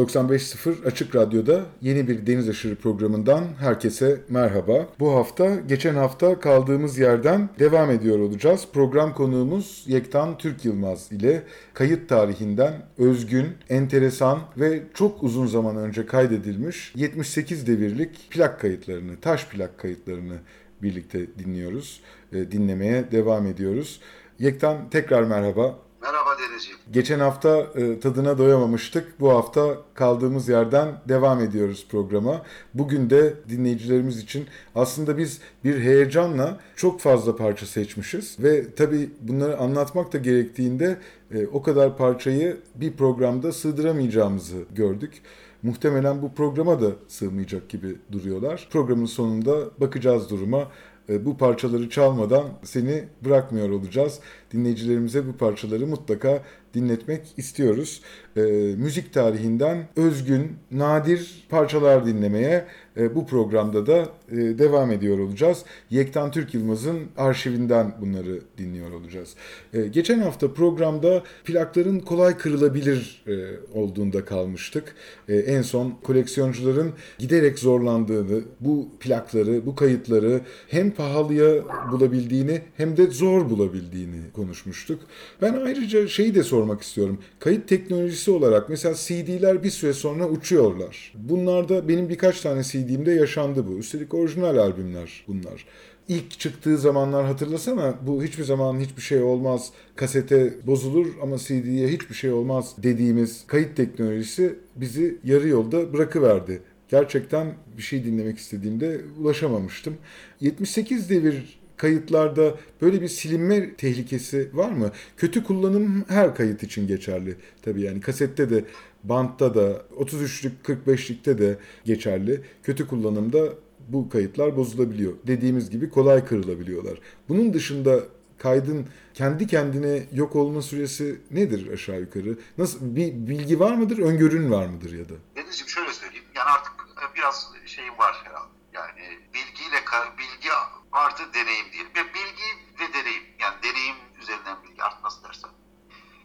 95.0 Açık Radyo'da yeni bir Deniz Aşırı programından herkese merhaba. Bu hafta geçen hafta kaldığımız yerden devam ediyor olacağız. Program konuğumuz Yektan Türk Yılmaz ile kayıt tarihinden özgün, enteresan ve çok uzun zaman önce kaydedilmiş 78 devirlik plak kayıtlarını, taş plak kayıtlarını birlikte dinliyoruz, e, dinlemeye devam ediyoruz. Yektan tekrar merhaba. Merhaba Denizciğim. Geçen hafta e, tadına doyamamıştık. Bu hafta kaldığımız yerden devam ediyoruz programa. Bugün de dinleyicilerimiz için aslında biz bir heyecanla çok fazla parça seçmişiz. Ve tabii bunları anlatmak da gerektiğinde e, o kadar parçayı bir programda sığdıramayacağımızı gördük. Muhtemelen bu programa da sığmayacak gibi duruyorlar. Programın sonunda bakacağız duruma e, bu parçaları çalmadan seni bırakmıyor olacağız. Dinleyicilerimize bu parçaları mutlaka dinletmek istiyoruz. E, müzik tarihinden özgün, nadir parçalar dinlemeye e, bu programda da e, devam ediyor olacağız. Yektan Türk Yılmaz'ın arşivinden bunları dinliyor olacağız. E, geçen hafta programda plakların kolay kırılabilir e, olduğunda kalmıştık. E, en son koleksiyoncuların giderek zorlandığını, bu plakları, bu kayıtları hem pahalıya bulabildiğini hem de zor bulabildiğini konuşmuştuk. Ben ayrıca şeyi de sormak istiyorum. Kayıt teknolojisi olarak mesela CD'ler bir süre sonra uçuyorlar. Bunlarda benim birkaç tane CD'imde yaşandı bu. Üstelik orijinal albümler bunlar. İlk çıktığı zamanlar hatırlasana bu hiçbir zaman hiçbir şey olmaz kasete bozulur ama CD'ye hiçbir şey olmaz dediğimiz kayıt teknolojisi bizi yarı yolda bırakıverdi. Gerçekten bir şey dinlemek istediğimde ulaşamamıştım. 78 devir kayıtlarda böyle bir silinme tehlikesi var mı? Kötü kullanım her kayıt için geçerli. Tabii yani kasette de, bantta da, 33'lük 45'likte de geçerli. Kötü kullanımda bu kayıtlar bozulabiliyor. Dediğimiz gibi kolay kırılabiliyorlar. Bunun dışında kaydın kendi kendine yok olma süresi nedir aşağı yukarı? Nasıl bir bilgi var mıdır, öngörün var mıdır ya da? Denizciğim şöyle söyleyeyim. Yani artık biraz şeyim var herhalde. Yani bilgiyle bilgi artı deneyim diyelim. Ya bilgi ve deneyim. Yani deneyim üzerinden bilgi artık nasıl dersen.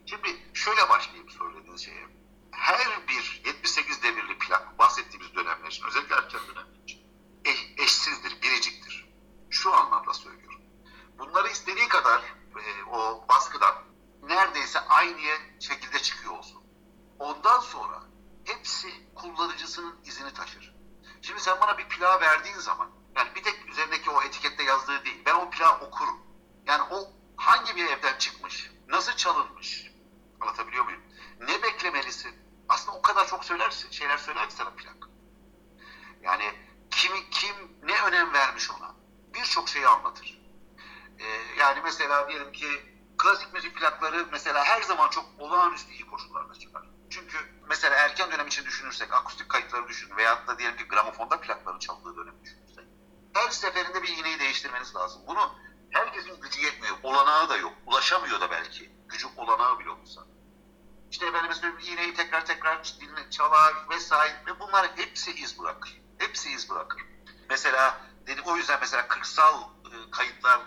Şimdi şöyle başlayayım söylediğiniz şeye. Her bir 78 devirli plak bahsettiğimiz dönemler için özellikle erken dönemler için eşsizdir, biriciktir. Şu anlamda söylüyorum. Bunları istediği kadar e, o baskıdan neredeyse aynı şekilde çıkıyor olsun. Ondan sonra hepsi kullanıcısının izini taşır. Şimdi sen bana bir plağı verdiğin zaman yani bir tek üzerindeki o etikette yazdığı değil. Ben o plağı okurum. Yani o hangi bir evden çıkmış, nasıl çalınmış anlatabiliyor muyum? Ne beklemelisin? Aslında o kadar çok söylersin, şeyler söyler ki sana plak. Yani kimi kim ne önem vermiş ona birçok şeyi anlatır. Ee, yani mesela diyelim ki klasik müzik plakları mesela her zaman çok olağanüstü iyi koşullarda çıkar. Çünkü mesela erken dönem için düşünürsek akustik kayıtları düşün veyahut da diyelim ki gramofonda plakların çaldığı dönemi düşünürsek. Her seferinde bir iğneyi değiştirmeniz lazım. Bunu herkesin gücü yetmiyor. Olanağı da yok. Ulaşamıyor da belki. Gücü olanağı bile olsa. İşte efendim mesela iğneyi tekrar tekrar dinle, çalar vesaire ve bunlar hepsi iz bırakır. Hepsi iz bırakır. Mesela dedik o yüzden mesela kırsal e, kayıtlar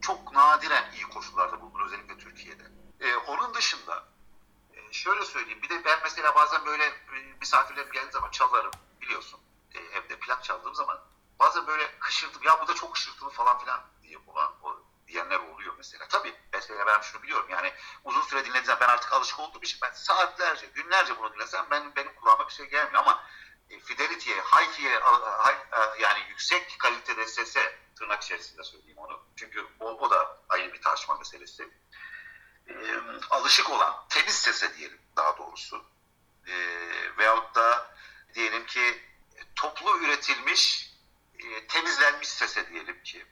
çok nadiren iyi koşullarda bulunur özellikle Türkiye'de. E, onun dışında e, şöyle söyleyeyim bir de ben mesela bazen böyle e, misafirlerim geldiği zaman çalarım biliyorsun e, evde plak çaldığım zaman bazen böyle hışırtım ya bu da çok hışırtılı falan filan diye olan o diyenler oluyor mesela. Tabii mesela ben şunu biliyorum yani uzun süre dinlediğim ben artık alışık olduğum için ben saatlerce günlerce bunu dinlesem benim, benim kulağıma bir şey gelmiyor ama e, fidelity'ye, high-fi'ye high, yani yüksek kalitede sese tırnak içerisinde söyleyeyim onu. Çünkü o, o da ayrı bir tartışma meselesi. E, alışık olan, temiz sese diyelim daha doğrusu. E, veyahut da diyelim ki toplu üretilmiş, e, temizlenmiş sese diyelim ki.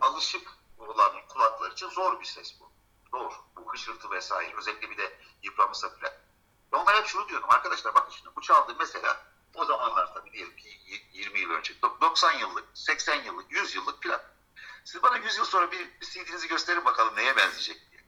Alışık olan kulaklar için zor bir ses bu. Zor. Bu hışırtı vesaire. Özellikle bir de yıpranmışsa bile. Ben onlara hep şunu diyorum. Arkadaşlar bakın şimdi bu çaldığım mesela O zamanlar tabii diyelim ki 20 yıl önce. 90 yıllık, 80 yıllık, 100 yıllık plak. Siz bana 100 yıl sonra bir, CD'nizi gösterin bakalım neye benzeyecek diye.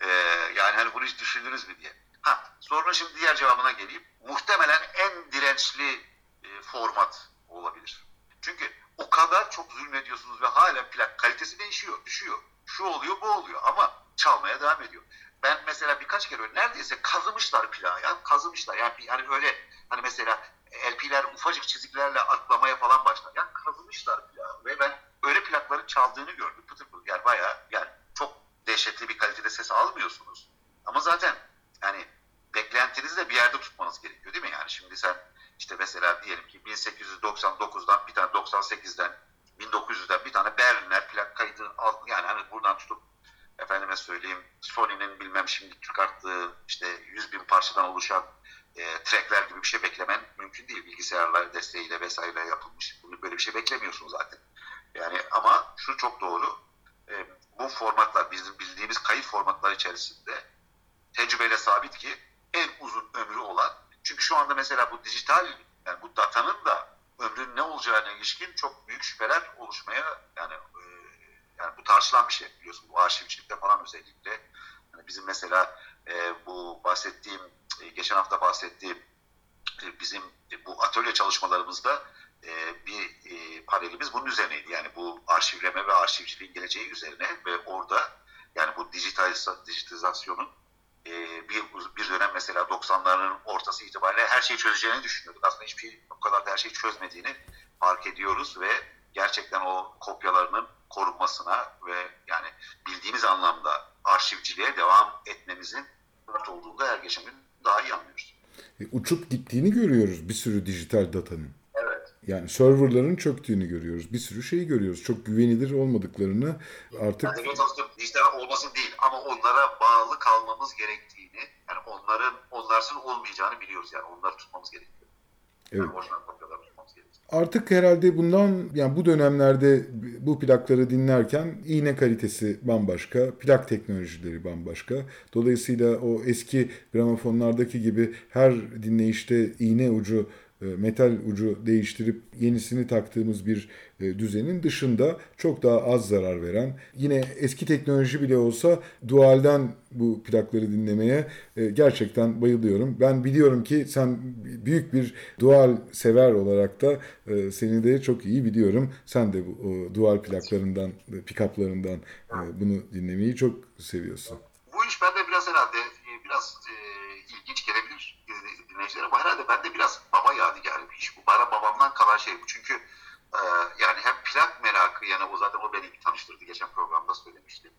Ee, yani hani bunu hiç düşündünüz mü diye. Ha, sorunun şimdi diğer cevabına geleyim. Muhtemelen en dirençli e, format olabilir. Çünkü o kadar çok zulmediyorsunuz ve hala plak kalitesi değişiyor, düşüyor. Şu oluyor, bu oluyor ama çalmaya devam ediyor. Ben mesela birkaç kere neredeyse kazımışlar plağı ya, kazımışlar. Yani, yani öyle hani mesela LP'ler ufacık çiziklerle atlamaya falan başlar. Yani kazımışlar plağı ve ben öyle plakların çaldığını gördüm. Pıtır pıtır yani bayağı yani çok dehşetli bir kalitede ses almıyorsunuz. Ama zaten yani beklentinizi de bir yerde tutmanız gerekiyor değil mi? Yani şimdi sen işte mesela diyelim ki 1899'dan bir tane 98'den 1900'den bir tane Berliner plak kaydı al yani hani buradan tutup efendime söyleyeyim Sony'nin bilmem şimdi çıkarttığı işte 100 bin parçadan oluşan e, trackler gibi bir şey beklemen mümkün değil. Bilgisayarlar desteğiyle vesaire yapılmış. Bunu böyle bir şey beklemiyorsun zaten. Yani ama şu çok doğru. E, bu formatlar bizim bildiğimiz kayıt formatlar içerisinde tecrübeyle sabit ki en uzun ömrü olan çünkü şu anda mesela bu dijital yani bu datanın da ömrünün ne olacağına ilişkin çok büyük şüpheler oluşmaya yani e, yani bu tartışılan bir şey biliyorsun bu arşivcilikte falan özellikle yani bizim mesela e, bu bahsettiğim e, geçen hafta bahsettiğim e, bizim e, bu atölye çalışmalarımızda e, bir e, panelimiz bunun üzerineydi. Yani bu arşivleme ve arşivciliğin geleceği üzerine ve orada yani bu dijital dijitalizasyonun e, bir bir dönem mesela 90'ların ortası itibariyle her şeyi çözeceğini düşünüyorduk. Aslında hiçbir şey o kadar da her şeyi çözmediğini fark ediyoruz ve gerçekten o kopyalarının korunmasına ve yani bildiğimiz anlamda arşivciliğe devam etmemizin şart olduğunu da her geçen gün daha iyi anlıyoruz. E, uçup gittiğini görüyoruz bir sürü dijital datanın. Evet. Yani serverların çöktüğünü görüyoruz. Bir sürü şeyi görüyoruz. Çok güvenilir olmadıklarını artık... Yani aslında dijital olmasın değil ama onlara bağlı kalmamız gerektiğini, yani onların onlarsız olmayacağını biliyoruz. Yani onları tutmamız gerekiyor. Evet. Yani Artık herhalde bundan yani bu dönemlerde bu plakları dinlerken iğne kalitesi bambaşka, plak teknolojileri bambaşka. Dolayısıyla o eski gramofonlardaki gibi her dinleyişte iğne ucu metal ucu değiştirip yenisini taktığımız bir e, düzenin dışında çok daha az zarar veren yine eski teknoloji bile olsa dualden bu plakları dinlemeye e, gerçekten bayılıyorum. Ben biliyorum ki sen büyük bir dual sever olarak da seni de çok iyi biliyorum. Sen de bu dual plaklarından, pick-up'larından bunu dinlemeyi çok seviyorsun. Bu iş bende biraz herhalde dinleyicilere ama herhalde bende biraz baba yadigarı bir iş bu. Bana babamdan kalan şey bu. Çünkü e, yani hem plak merakı yani o zaten o beni tanıştırdı. Geçen programda söylemiştim.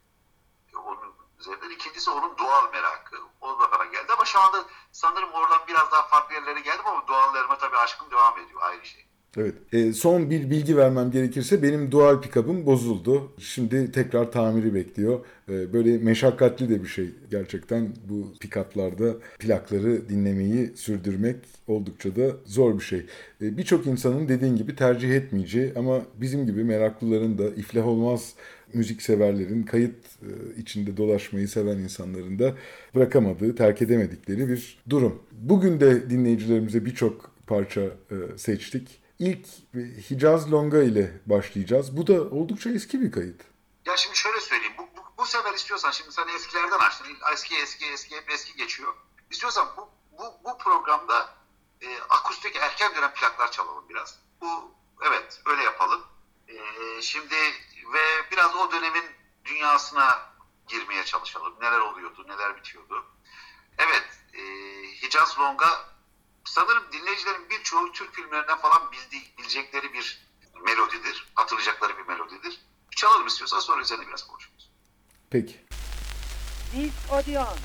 E, onun üzerinden ikincisi onun doğal merakı. O da bana geldi ama şu anda sanırım oradan biraz daha farklı yerlere geldim ama doğallarıma tabii aşkım devam ediyor. Ayrı şey. Evet. E, son bir bilgi vermem gerekirse benim dual pickup'ım bozuldu. Şimdi tekrar tamiri bekliyor. E, böyle meşakkatli de bir şey gerçekten bu pickup'larda plakları dinlemeyi sürdürmek oldukça da zor bir şey. E, Birçok insanın dediğin gibi tercih etmeyeceği ama bizim gibi meraklıların da iflah olmaz müzik severlerin, kayıt e, içinde dolaşmayı seven insanların da bırakamadığı, terk edemedikleri bir durum. Bugün de dinleyicilerimize birçok parça e, seçtik. İlk Hicaz Longa ile başlayacağız. Bu da oldukça eski bir kayıt. Ya şimdi şöyle söyleyeyim. Bu, bu, bu sefer istiyorsan şimdi sen eskilerden açtın. Eski eski eski hep eski geçiyor. İstiyorsan bu, bu, bu programda e, akustik erken dönem plaklar çalalım biraz. Bu evet öyle yapalım. E, şimdi ve biraz o dönemin dünyasına girmeye çalışalım. Neler oluyordu, neler bitiyordu. Evet, e, Hicaz Longa sanırım dinleyicilerin birçoğu Türk filmlerinden falan bildiği, bilecekleri bir melodidir. Hatırlayacakları bir melodidir. Çalalım istiyorsan sonra üzerine biraz konuşuruz. Peki. Disc Odeon.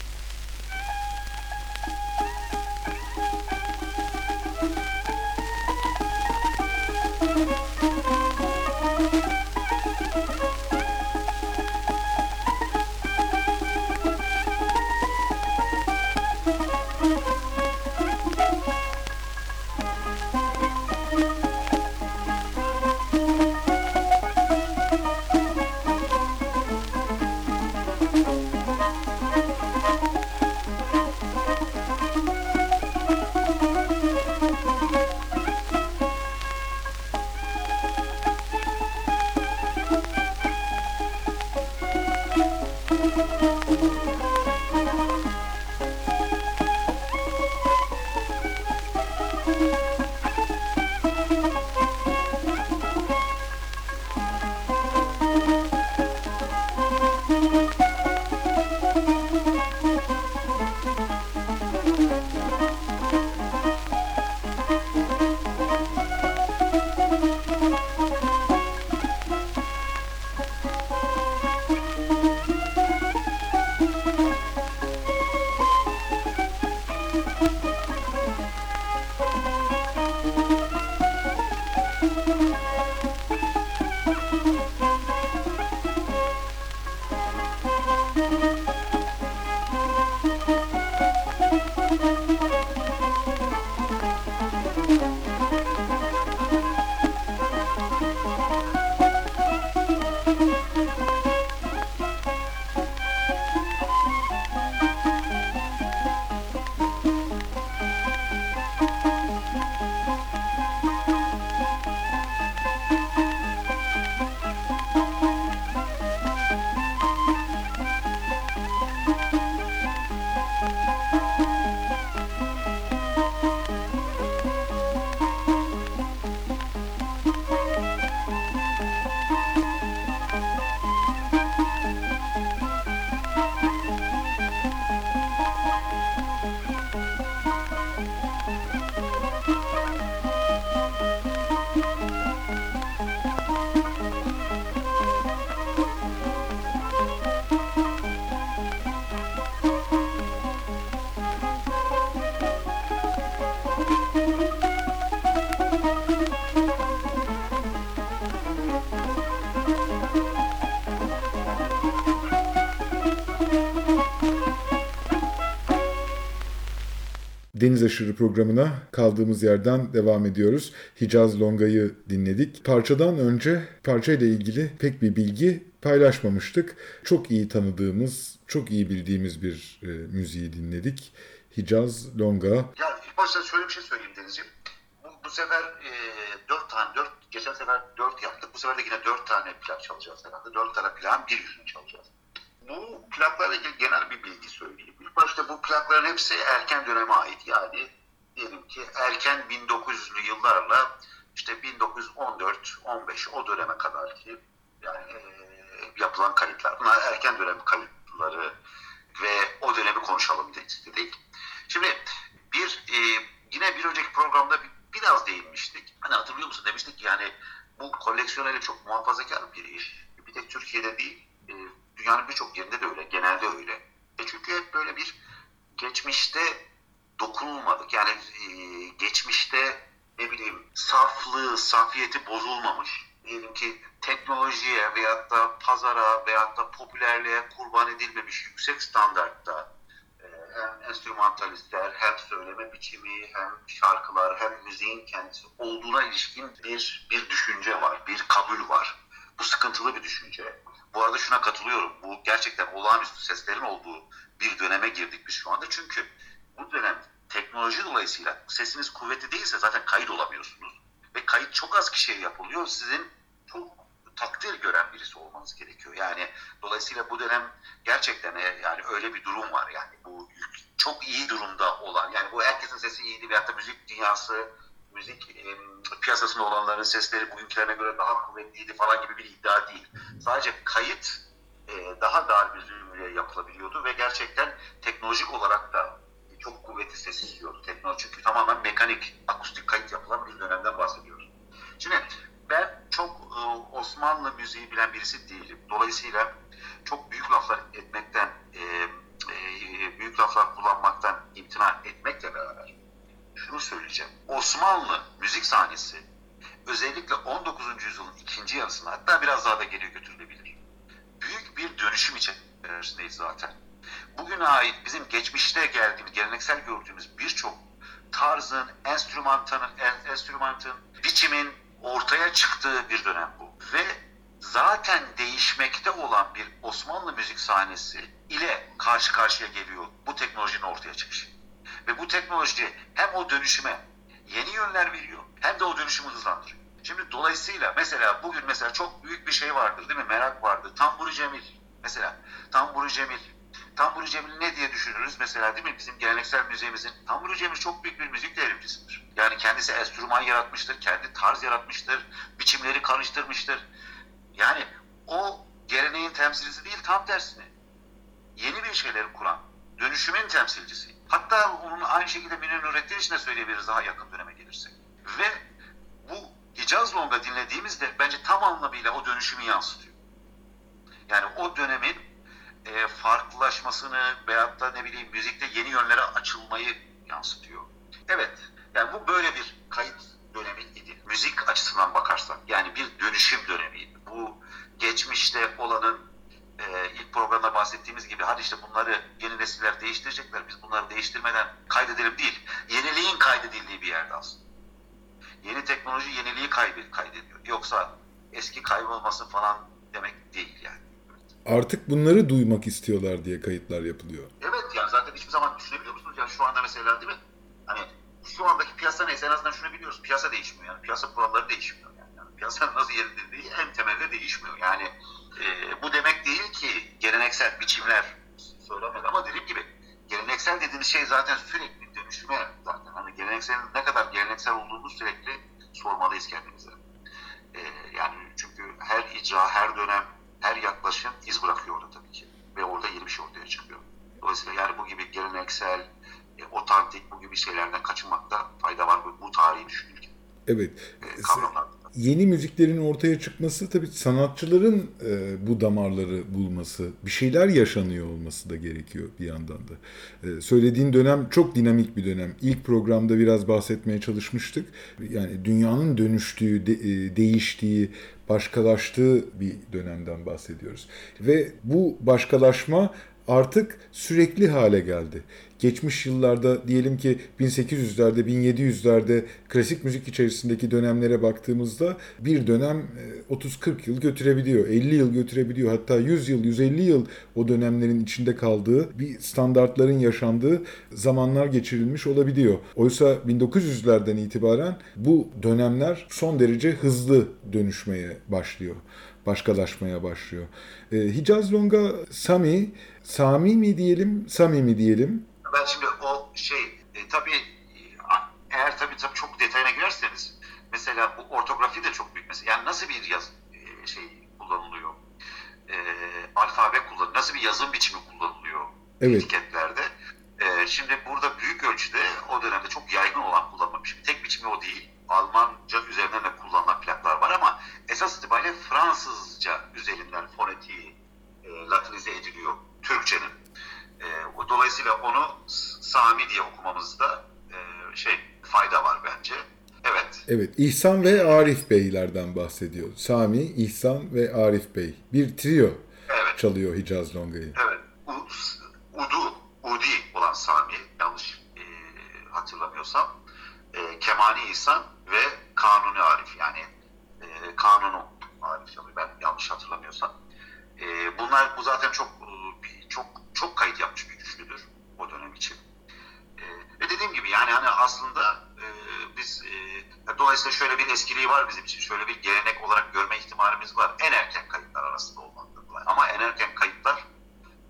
Deniz Aşırı programına kaldığımız yerden devam ediyoruz. Hicaz Longa'yı dinledik. Parçadan önce parçayla ilgili pek bir bilgi paylaşmamıştık. Çok iyi tanıdığımız, çok iyi bildiğimiz bir e, müziği dinledik. Hicaz Longa. Ya ilk başta şöyle bir şey söyleyeyim Denizciğim. Bu, bu sefer e, dört tane, dört, geçen sefer dört yaptık. Bu sefer de yine dört tane plak çalacağız herhalde. Dört tane plakın bir yüzünü çalacağız. Bu plaklarla ilgili genel bir bilgi söyleyeyim. İlk başta bu plakların hepsi erken döneme ait. Yani diyelim ki erken 1900'lü yıllarla işte 1914, 15 o döneme kadar ki yani e, yapılan kayıtlar. Bunlar erken dönem kayıtları ve o dönemi konuşalım dedik. Şimdi bir e, yine bir önceki programda bir, biraz değinmiştik. Hani hatırlıyor musun? Demiştik ki yani bu koleksiyoneli çok muhafazakar bir iş. Bir tek Türkiye'de değil, dünyanın birçok yerinde de öyle, genelde öyle. E çünkü hep böyle bir geçmişte dokunulmadık. Yani e, geçmişte ne bileyim saflığı, safiyeti bozulmamış. Diyelim ki teknolojiye veyahut da pazara veyahut da popülerliğe kurban edilmemiş yüksek standartta e, hem enstrümantalistler hem söyleme biçimi hem şarkılar hem müziğin kendisi olduğuna ilişkin bir bir düşünce var, bir kabul var. Bu sıkıntılı bir düşünce. Bu arada şuna katılıyorum. Bu gerçekten olağanüstü seslerin olduğu bir döneme girdik biz şu anda. Çünkü bu dönem teknoloji dolayısıyla sesiniz kuvvetli değilse zaten kayıt olamıyorsunuz. Ve kayıt çok az kişiye yapılıyor. Sizin çok takdir gören birisi olmanız gerekiyor. Yani dolayısıyla bu dönem gerçekten yani öyle bir durum var. Yani bu çok iyi durumda olan yani bu herkesin sesi iyiydi veyahut da müzik dünyası müzik e, piyasasında olanların sesleri bugünkülerine göre daha kuvvetliydi falan gibi bir iddia değil. Sadece kayıt e, daha dar bir zümreye yapılabiliyordu ve gerçekten teknolojik olarak da çok kuvvetli ses istiyordu teknoloji. Çünkü tamamen mekanik, akustik kayıt yapılan bir dönemden bahsediyoruz. Şimdi ben çok e, Osmanlı müziği bilen birisi değilim. Dolayısıyla çok büyük laflar etmekten, e, e, büyük laflar kullanmaktan imtina etmekle beraber şunu söyleyeceğim. Osmanlı müzik sahnesi özellikle 19. yüzyılın ikinci yarısında hatta biraz daha da geriye götürülebilir. Büyük bir dönüşüm içerisindeyiz zaten. Bugüne ait bizim geçmişte geldiğimiz, geleneksel gördüğümüz birçok tarzın, enstrümantın, enstrümantın, biçimin ortaya çıktığı bir dönem bu. Ve zaten değişmekte olan bir Osmanlı müzik sahnesi ile karşı karşıya geliyor bu teknolojinin ortaya çıkışı. Ve bu teknoloji hem o dönüşüme yeni yönler veriyor hem de o dönüşümü hızlandırıyor. Şimdi dolayısıyla mesela bugün mesela çok büyük bir şey vardır değil mi? Merak vardı. Tamburi Cemil. Mesela Tamburi Cemil. Tamburi Cemil ne diye düşünürüz mesela değil mi? Bizim geleneksel müziğimizin Tamburi Cemil çok büyük bir müzik devrimcisidir. Yani kendisi enstrüman yaratmıştır, kendi tarz yaratmıştır, biçimleri karıştırmıştır. Yani o geleneğin temsilcisi değil tam tersine. Yeni bir şeyleri kuran, dönüşümün temsilcisi. Hatta onun aynı şekilde Münir Nurettin için de söyleyebiliriz daha yakın döneme gelirsek. Ve bu Hicaz Long'a dinlediğimizde bence tam anlamıyla o dönüşümü yansıtıyor. Yani o dönemin e, farklılaşmasını veyahut da ne bileyim müzikte yeni yönlere açılmayı yansıtıyor. Evet, yani bu böyle bir kayıt dönemi idi. Müzik açısından bakarsak yani bir dönüşüm dönemiydi. Bu geçmişte olanın e, ilk programda bahsettiğimiz gibi hadi işte bunları yeni nesiller değiştirecekler. Biz bunları değiştirmeden kaydedelim değil. Yeniliğin kaydedildiği bir yerde aslında. Yeni teknoloji yeniliği kaydediyor. Yoksa eski kaybolması falan demek değil yani. Artık bunları duymak istiyorlar diye kayıtlar yapılıyor. Evet yani zaten hiçbir zaman düşünebiliyor musunuz? Yani şu anda mesela değil mi? Hani şu andaki piyasa neyse en azından şunu biliyoruz. Piyasa değişmiyor yani. Piyasa kuralları değişmiyor yani. yani piyasanın nasıl yeritildiği en temelde değişmiyor. Yani e, bu demek değil ki geleneksel biçimler söylemedi ama dediğim gibi geleneksel dediğimiz şey zaten sürekli dönüşüme zaten. Hani gelenekselin ne kadar geleneksel olduğunu sürekli sormalıyız kendimize. E, yani çünkü her icra, her dönem, her yaklaşım iz bırakıyor orada tabii ki. Ve orada yeni bir şey ortaya çıkıyor. Dolayısıyla yani bu gibi geleneksel, e, otantik bu gibi şeylerden kaçınmakta fayda var bu, bu tarihi düşünürken Evet. e, kavramlarda. Yeni müziklerin ortaya çıkması tabii sanatçıların e, bu damarları bulması, bir şeyler yaşanıyor olması da gerekiyor bir yandan da. E, söylediğin dönem çok dinamik bir dönem. İlk programda biraz bahsetmeye çalışmıştık. Yani dünyanın dönüştüğü, de- e, değiştiği, başkalaştığı bir dönemden bahsediyoruz. Ve bu başkalaşma artık sürekli hale geldi. Geçmiş yıllarda diyelim ki 1800'lerde, 1700'lerde klasik müzik içerisindeki dönemlere baktığımızda bir dönem e, 30-40 yıl götürebiliyor, 50 yıl götürebiliyor. Hatta 100 yıl, 150 yıl o dönemlerin içinde kaldığı, bir standartların yaşandığı zamanlar geçirilmiş olabiliyor. Oysa 1900'lerden itibaren bu dönemler son derece hızlı dönüşmeye başlıyor başkalaşmaya başlıyor. Ee, Hicaz Longa Sami, Sami mi diyelim, Sami mi diyelim? Ben şimdi o şey e, tabii e, eğer tabii, tabii çok detayına girerseniz mesela bu ortografi de çok büyük mesela. Yani nasıl bir yaz e, şey kullanılıyor? E, alfabe kullanılıyor. Nasıl bir yazım biçimi kullanılıyor Evet. etiketlerde? E, şimdi burada büyük ölçüde o dönemde çok yaygın olan kullanma biçimi. Tek biçimi o değil. Almanca üzerinden de kullanılan plaklar var ama esas itibariyle Fransızca üzerinden fonetiği e, latinize ediliyor Türkçenin. E, dolayısıyla onu Sami diye okumamızda e, şey fayda var bence. Evet. Evet, İhsan ve Arif Beylerden bahsediyor. Sami, İhsan ve Arif Bey. Bir trio Evet. çalıyor Hicaz Longa'yı. Evet. U, Udu, Udi olan Sami yanlış e, hatırlamıyorsam. E, Kemani İhsan ve Kanuni Arif yani e, Kanunu Arif çalıyor ben yanlış hatırlamıyorsam. E, bunlar bu zaten çok e, çok çok kayıt yapmış bir üçlüdür o dönem için. E, ve dediğim gibi yani hani aslında e, biz e, dolayısıyla şöyle bir eskiliği var bizim için. Şöyle bir gelenek olarak görme ihtimalimiz var. En erken kayıtlar arasında olmaktadır. Ama en erken kayıtlar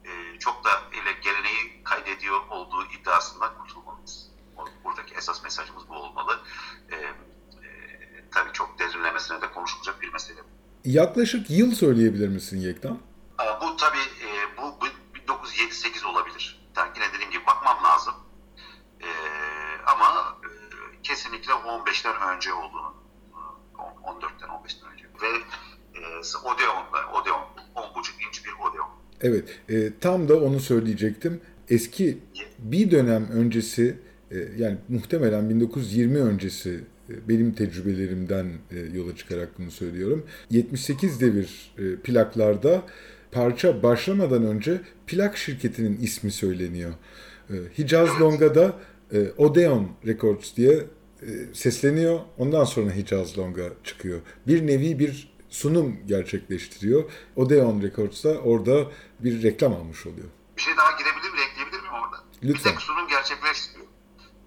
e, çok da ile geleneği kaydediyor olduğu iddiasından kurtulmalıyız. O- Buradaki esas mesajımız bu olmalı. E, e, tabii çok derinlemesine de konuşulacak bir mesele. Yaklaşık yıl söyleyebilir misin Yektan? Ama bu tabii e, bu, bu 1978 olabilir. Yani yine dediğim gibi bakmam lazım. E, ama e, kesinlikle 15'ten önce olduğunu, e, 14'ten 15'ten önce. Ve e, Odeon'da, Odeon, 10,5 inç bir Odeon. Evet, e, tam da onu söyleyecektim. Eski bir dönem öncesi, e, yani muhtemelen 1920 öncesi benim tecrübelerimden e, yola çıkarak bunu söylüyorum. 78 devir e, plaklarda parça başlamadan önce plak şirketinin ismi söyleniyor. E, Hicaz Longa'da Odeon Records diye sesleniyor. Ondan sonra Hicaz Longa çıkıyor. Bir nevi bir sunum gerçekleştiriyor. Odeon Records da orada bir reklam almış oluyor. Bir şey daha girebilir miyim, ekleyebilir miyim orada? Lütfen. Bir tek sunum gerçekleştiriyor.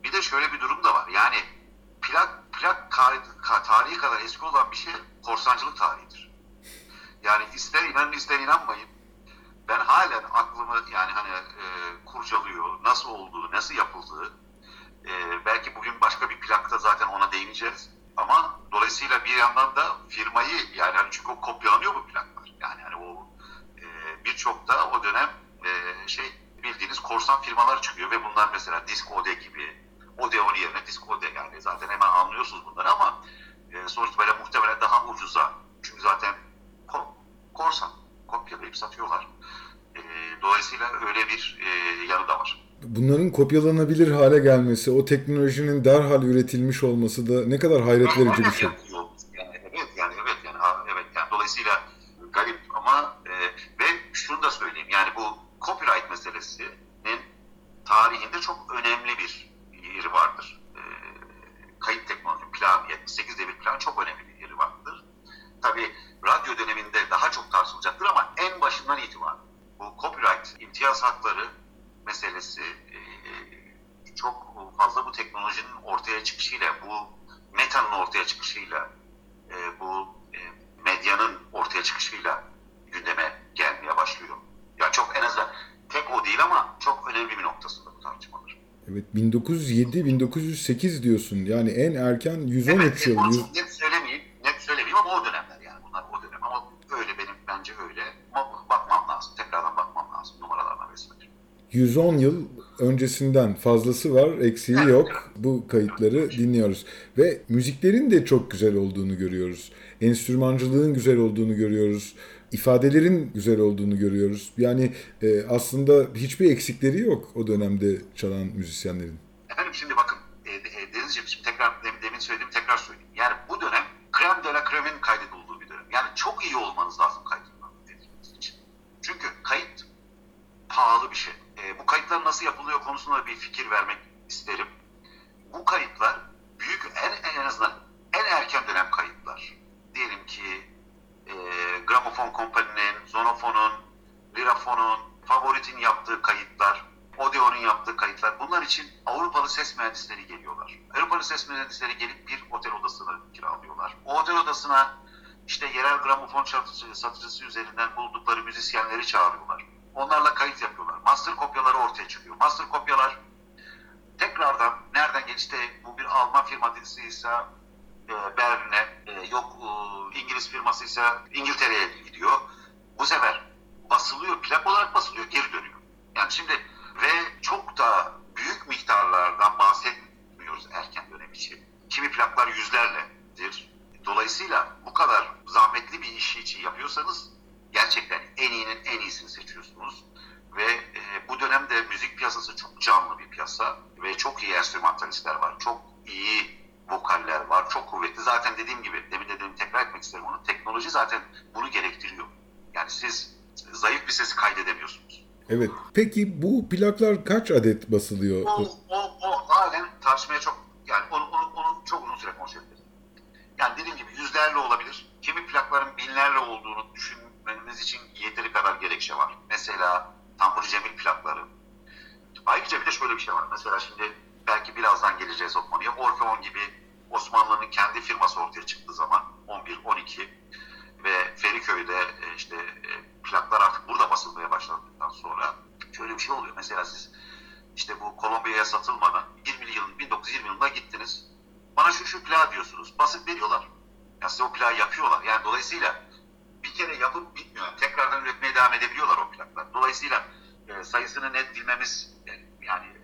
Bir de şöyle bir durum da var. Yani plak, plak tarihi kadar eski olan bir şey korsancılık tarihidir. Yani ister inanın ister inanmayın ben halen aklımı yani hani e, kurcalıyor. Nasıl olduğu, nasıl yapıldığı. E, belki bugün başka bir plakta zaten ona değineceğiz. Ama dolayısıyla bir yandan da firmayı yani hani çünkü o kopyalanıyor bu plaklar. Yani hani o e, birçok da o dönem e, şey bildiğiniz korsan firmalar çıkıyor ve bunlar mesela Disk Ode gibi Odeon yerine Ode yani zaten hemen anlıyorsunuz bunları ama e, sonuç böyle muhtemelen daha ucuza. Çünkü zaten ko- korsan kopyalayıp satıyorlar. E, dolayısıyla öyle bir e, yanı da var. Bunların kopyalanabilir hale gelmesi, o teknolojinin derhal üretilmiş olması da ne kadar hayret verici bir şey. Yani evet yani evet yani ha, evet yani dolayısıyla garip ama e, ve şunu da söyleyeyim yani bu copyright meselesinin tarihinde çok önemli bir yeri vardır. E, kayıt teknoloji plan 78 devir plan çok önemli bir yeri vardır. Tabii radyo döneminde daha çok tartışılacaktır ama en başından itibaren bu copyright imtiyaz hakları meselesi e, çok fazla bu teknolojinin ortaya çıkışıyla, bu metanın ortaya çıkışıyla, e, bu e, medyanın ortaya çıkışıyla gündeme gelmeye başlıyor. Ya çok en azından tek o değil ama çok önemli bir noktasında bu tartışmalar. Evet 1907-1908 diyorsun. Yani en erken 113 evet, yıl. çok net söylemeyeyim, net söylemeyeyim ama o dönemler yani bunlar o dönem ama öyle benim bence öyle. Ama bakmam lazım, tekrardan bakmam lazım numaralarına vesaire. 110 yıl öncesinden fazlası var, eksiği Evet, yok. evet. Bu kayıtları dinliyoruz. Ve müziklerin de çok güzel olduğunu görüyoruz. Enstrümancılığın güzel olduğunu görüyoruz. ifadelerin güzel olduğunu görüyoruz. Yani e, aslında hiçbir eksikleri yok o dönemde çalan müzisyenlerin. Efendim şimdi bakın e, e, Denizciğim şimdi tekrar demin, demin söylediğimi tekrar söyleyeyim. Yani bu dönem krem de la kremin kaydedildiği bir dönem. Yani çok iyi olmanız lazım kaydetmeniz için. Çünkü kayıt pahalı bir şey. E, bu kayıtlar nasıl yapılıyor konusunda bir fikir vermek isterim. Bu kayıtlar büyük en, en azından en erken dönem kayıtlar. Diyelim ki e, Gramofon Kompany'nin, Zonofon'un, Lirafon'un, Favorit'in yaptığı kayıtlar, Odeon'un yaptığı kayıtlar. Bunlar için Avrupalı ses mühendisleri geliyorlar. Avrupalı ses mühendisleri gelip bir otel odasını kiralıyorlar. O otel odasına işte yerel gramofon satıcısı, satıcısı üzerinden buldukları müzisyenleri çağırıyorlar. Onlarla kayıt yapıyorlar. Master kopyaları ortaya çıkıyor. Master kopyalar tekrardan nereden geçti? Bu bir Alman firmasıysa e, Berlin'e, e, yok e, İngiliz firmasıysa İngiltere'ye gidiyor. Bu sefer basılıyor, plak olarak basılıyor, geri dönüyor. Yani şimdi ve çok da büyük miktarlardan bahsetmiyoruz erken dönem için. Kimi plaklar yüzlerledir. Dolayısıyla bu kadar zahmetli bir işi için yapıyorsanız gerçekten en iyinin en iyisini seçiyorsunuz. Ve e, bu dönemde müzik piyasası çok canlı bir piyasa ve çok iyi enstrümantalistler var. Çok iyi vokaller var. Çok kuvvetli. Zaten dediğim gibi, demin dediğim tekrar etmek isterim onu. Teknoloji zaten bunu gerektiriyor. Yani siz zayıf bir sesi kaydedemiyorsunuz. Evet. Peki bu plaklar kaç adet basılıyor? O, o, o halen tartışmaya çok, yani onu, onu, onu çok uzun süre konuşabiliriz. Yani dediğim gibi yüzlerle olabilir. Kimi plakların binlerle olduğunu düşünmeniz için yeteri kadar gerekçe var. Mesela Tambur Cemil plakları. Ayrıca bir de şöyle bir şey var. Mesela şimdi belki birazdan geleceğiz o konuya. Orfeon gibi Osmanlı'nın kendi firması ortaya çıktığı zaman 11-12 ve Feriköy'de e, işte e, plaklar artık burada basılmaya başladıktan sonra şöyle bir şey oluyor. Mesela siz işte bu Kolombiya'ya satılmadan 20 yılın 1920 yılında gittiniz. Bana şu şu plağı diyorsunuz. Basıp veriyorlar. Ya size o plağı yapıyorlar. Yani dolayısıyla bir kere yapıp bitmiyor. Yani tekrardan üretmeye devam edebiliyorlar o plaklar. Dolayısıyla e, sayısını net bilmemiz yani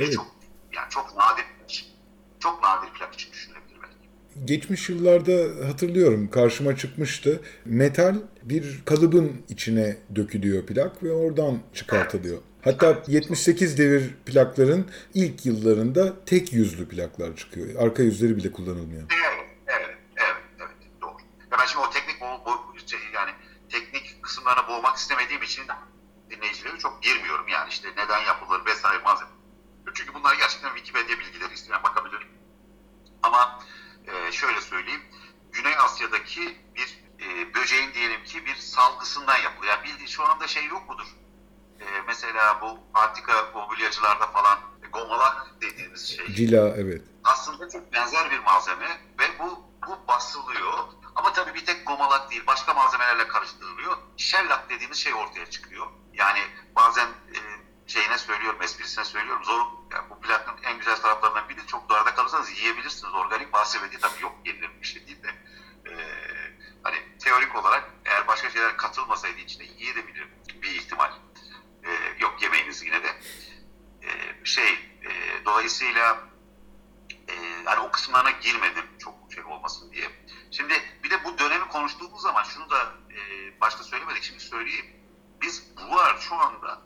Evet. çok, yani çok nadir çok nadir plak için düşünülebilir belki. Geçmiş yıllarda hatırlıyorum karşıma çıkmıştı. Metal bir kalıbın içine dökülüyor plak ve oradan çıkartılıyor. Hatta 78 devir plakların ilk yıllarında tek yüzlü plaklar çıkıyor. Arka yüzleri bile kullanılmıyor. Evet, evet, evet, evet, doğru. Ya ben şimdi o teknik bo- bo- şey, yani teknik kısımlarına boğmak istemediğim için dinleyicileri çok girmiyorum yani işte neden yapılır vesaire malzeme. Bunlar gerçekten Wikipedia bilgileri isteyen bakabilir. Ama e, şöyle söyleyeyim, Güney Asya'daki bir e, böceğin diyelim ki bir salgısından yapılıyor. Yani bildiğin şu anda şey yok mudur? E, mesela bu antika mobilyacılarda falan gomalak dediğiniz dediğimiz şey. Cila evet. Aslında çok benzer bir malzeme ve bu bu basılıyor. Ama tabii bir tek gomalak değil, başka malzemelerle karıştırılıyor. Shellak dediğimiz şey ortaya çıkıyor. Yani bazen e, şeyine söylüyorum, esprisine söylüyorum. Zor, yani bu plakın en güzel taraflarından biri çok doğada kalırsanız yiyebilirsiniz. Organik malzeme tabii yok yenilir bir şey değil de. E, hani teorik olarak eğer başka şeyler katılmasaydı içine yiyebilir bir ihtimal. E, yok yemeyiniz yine de. E, şey, e, dolayısıyla e, yani o kısımlarına girmedim çok şey olmasın diye. Şimdi bir de bu dönemi konuştuğumuz zaman şunu da e, başta söylemedik şimdi söyleyeyim. Biz bu var şu anda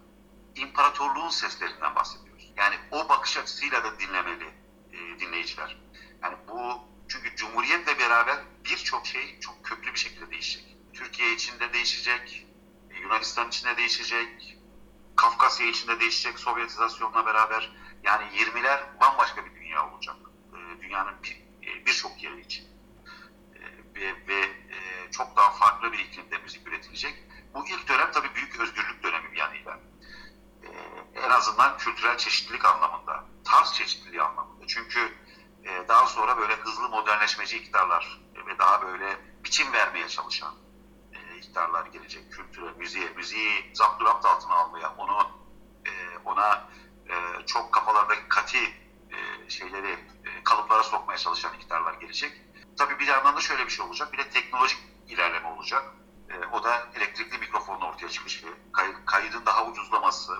imparatorluğun seslerinden bahsediyoruz. Yani o bakış açısıyla da dinlemeli e, dinleyiciler. Yani bu çünkü Cumhuriyet'le beraber birçok şey çok köklü bir şekilde değişecek. Türkiye içinde değişecek, Yunanistan içinde değişecek, Kafkasya içinde değişecek Sovyetizasyonla beraber. Yani 20'ler bambaşka bir dünya olacak. E, dünyanın birçok bir yeri için. E, ve, ve e, çok daha farklı bir iklimde müzik üretilecek. Bu ilk dönem tabii büyük özgürlük dönemi bir yanıyla. En azından kültürel çeşitlilik anlamında, tarz çeşitliliği anlamında. Çünkü e, daha sonra böyle hızlı modernleşmeci iktidarlar ve daha böyle biçim vermeye çalışan e, iktidarlar gelecek. Kültüre, müziğe, müziği zapturapt altına almaya, onu e, ona e, çok kafalardaki kati e, şeyleri e, kalıplara sokmaya çalışan iktidarlar gelecek. Tabii bir yandan da şöyle bir şey olacak. Bir de teknolojik ilerleme olacak. E, o da elektrikli mikrofonun ortaya çıkışı, kay, kaydın daha ucuzlaması.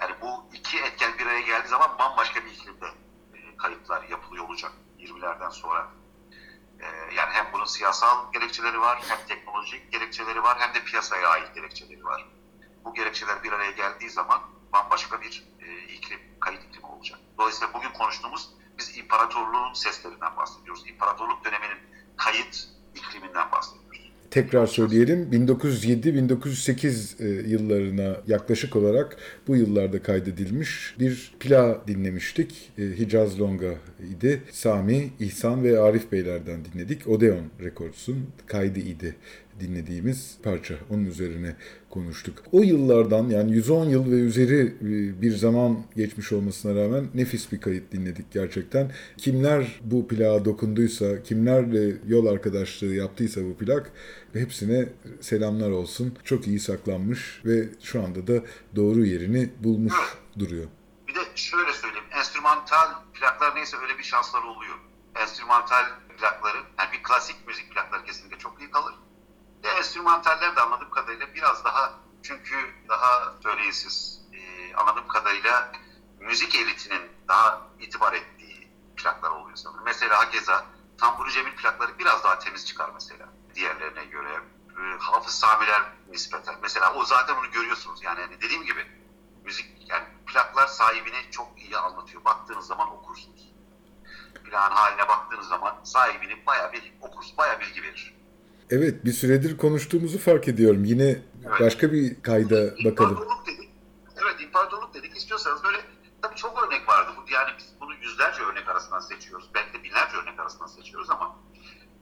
Yani bu iki etken bir araya geldiği zaman bambaşka bir iklimde e, kayıtlar yapılıyor olacak 20'lerden sonra. E, yani hem bunun siyasal gerekçeleri var, hem teknolojik gerekçeleri var, hem de piyasaya ait gerekçeleri var. Bu gerekçeler bir araya geldiği zaman bambaşka bir e, iklim, kayıt iklimi olacak. Dolayısıyla bugün konuştuğumuz biz imparatorluğun seslerinden bahsediyoruz. İmparatorluk döneminin kayıt ikliminden bahsediyoruz. Tekrar söyleyelim 1907-1908 e, yıllarına yaklaşık olarak bu yıllarda kaydedilmiş bir pla dinlemiştik. E, Hicaz Longa idi. Sami, İhsan ve Arif Beylerden dinledik. Odeon Records'un kaydı idi dinlediğimiz parça. Onun üzerine konuştuk. O yıllardan yani 110 yıl ve üzeri e, bir zaman geçmiş olmasına rağmen nefis bir kayıt dinledik gerçekten. Kimler bu plağa dokunduysa, kimlerle yol arkadaşlığı yaptıysa bu plak hepsine selamlar olsun. Çok iyi saklanmış ve şu anda da doğru yerini bulmuş duruyor. Bir de şöyle söyleyeyim. Enstrümantal plaklar neyse öyle bir şansları oluyor. Enstrümantal plakları, yani bir klasik müzik plakları kesinlikle çok iyi kalır. Ve enstrümantaller de anladığım kadarıyla biraz daha çünkü daha söyleyesiz e, anladığım kadarıyla müzik elitinin daha itibar ettiği plaklar oluyor sanırım. Mesela hakeza Tamburi Cemil plakları biraz daha temiz çıkar mesela diğerlerine göre. E, Hafız Samiler nispeten. Mesela o zaten onu görüyorsunuz. Yani hani dediğim gibi müzik yani plaklar sahibini çok iyi anlatıyor. Baktığınız zaman okursunuz. Plağın haline baktığınız zaman sahibini bayağı bir okursunuz. Bayağı bilgi verir. Evet bir süredir konuştuğumuzu fark ediyorum. Yine evet. başka bir kayda bakalım. İmparatorluk dedik. Evet imparatorluk dedik. İstiyorsanız böyle tabii çok örnek vardı. Yani biz bunu yüzlerce örnek arasından seçiyoruz. Belki de binlerce örnek arasından seçiyoruz ama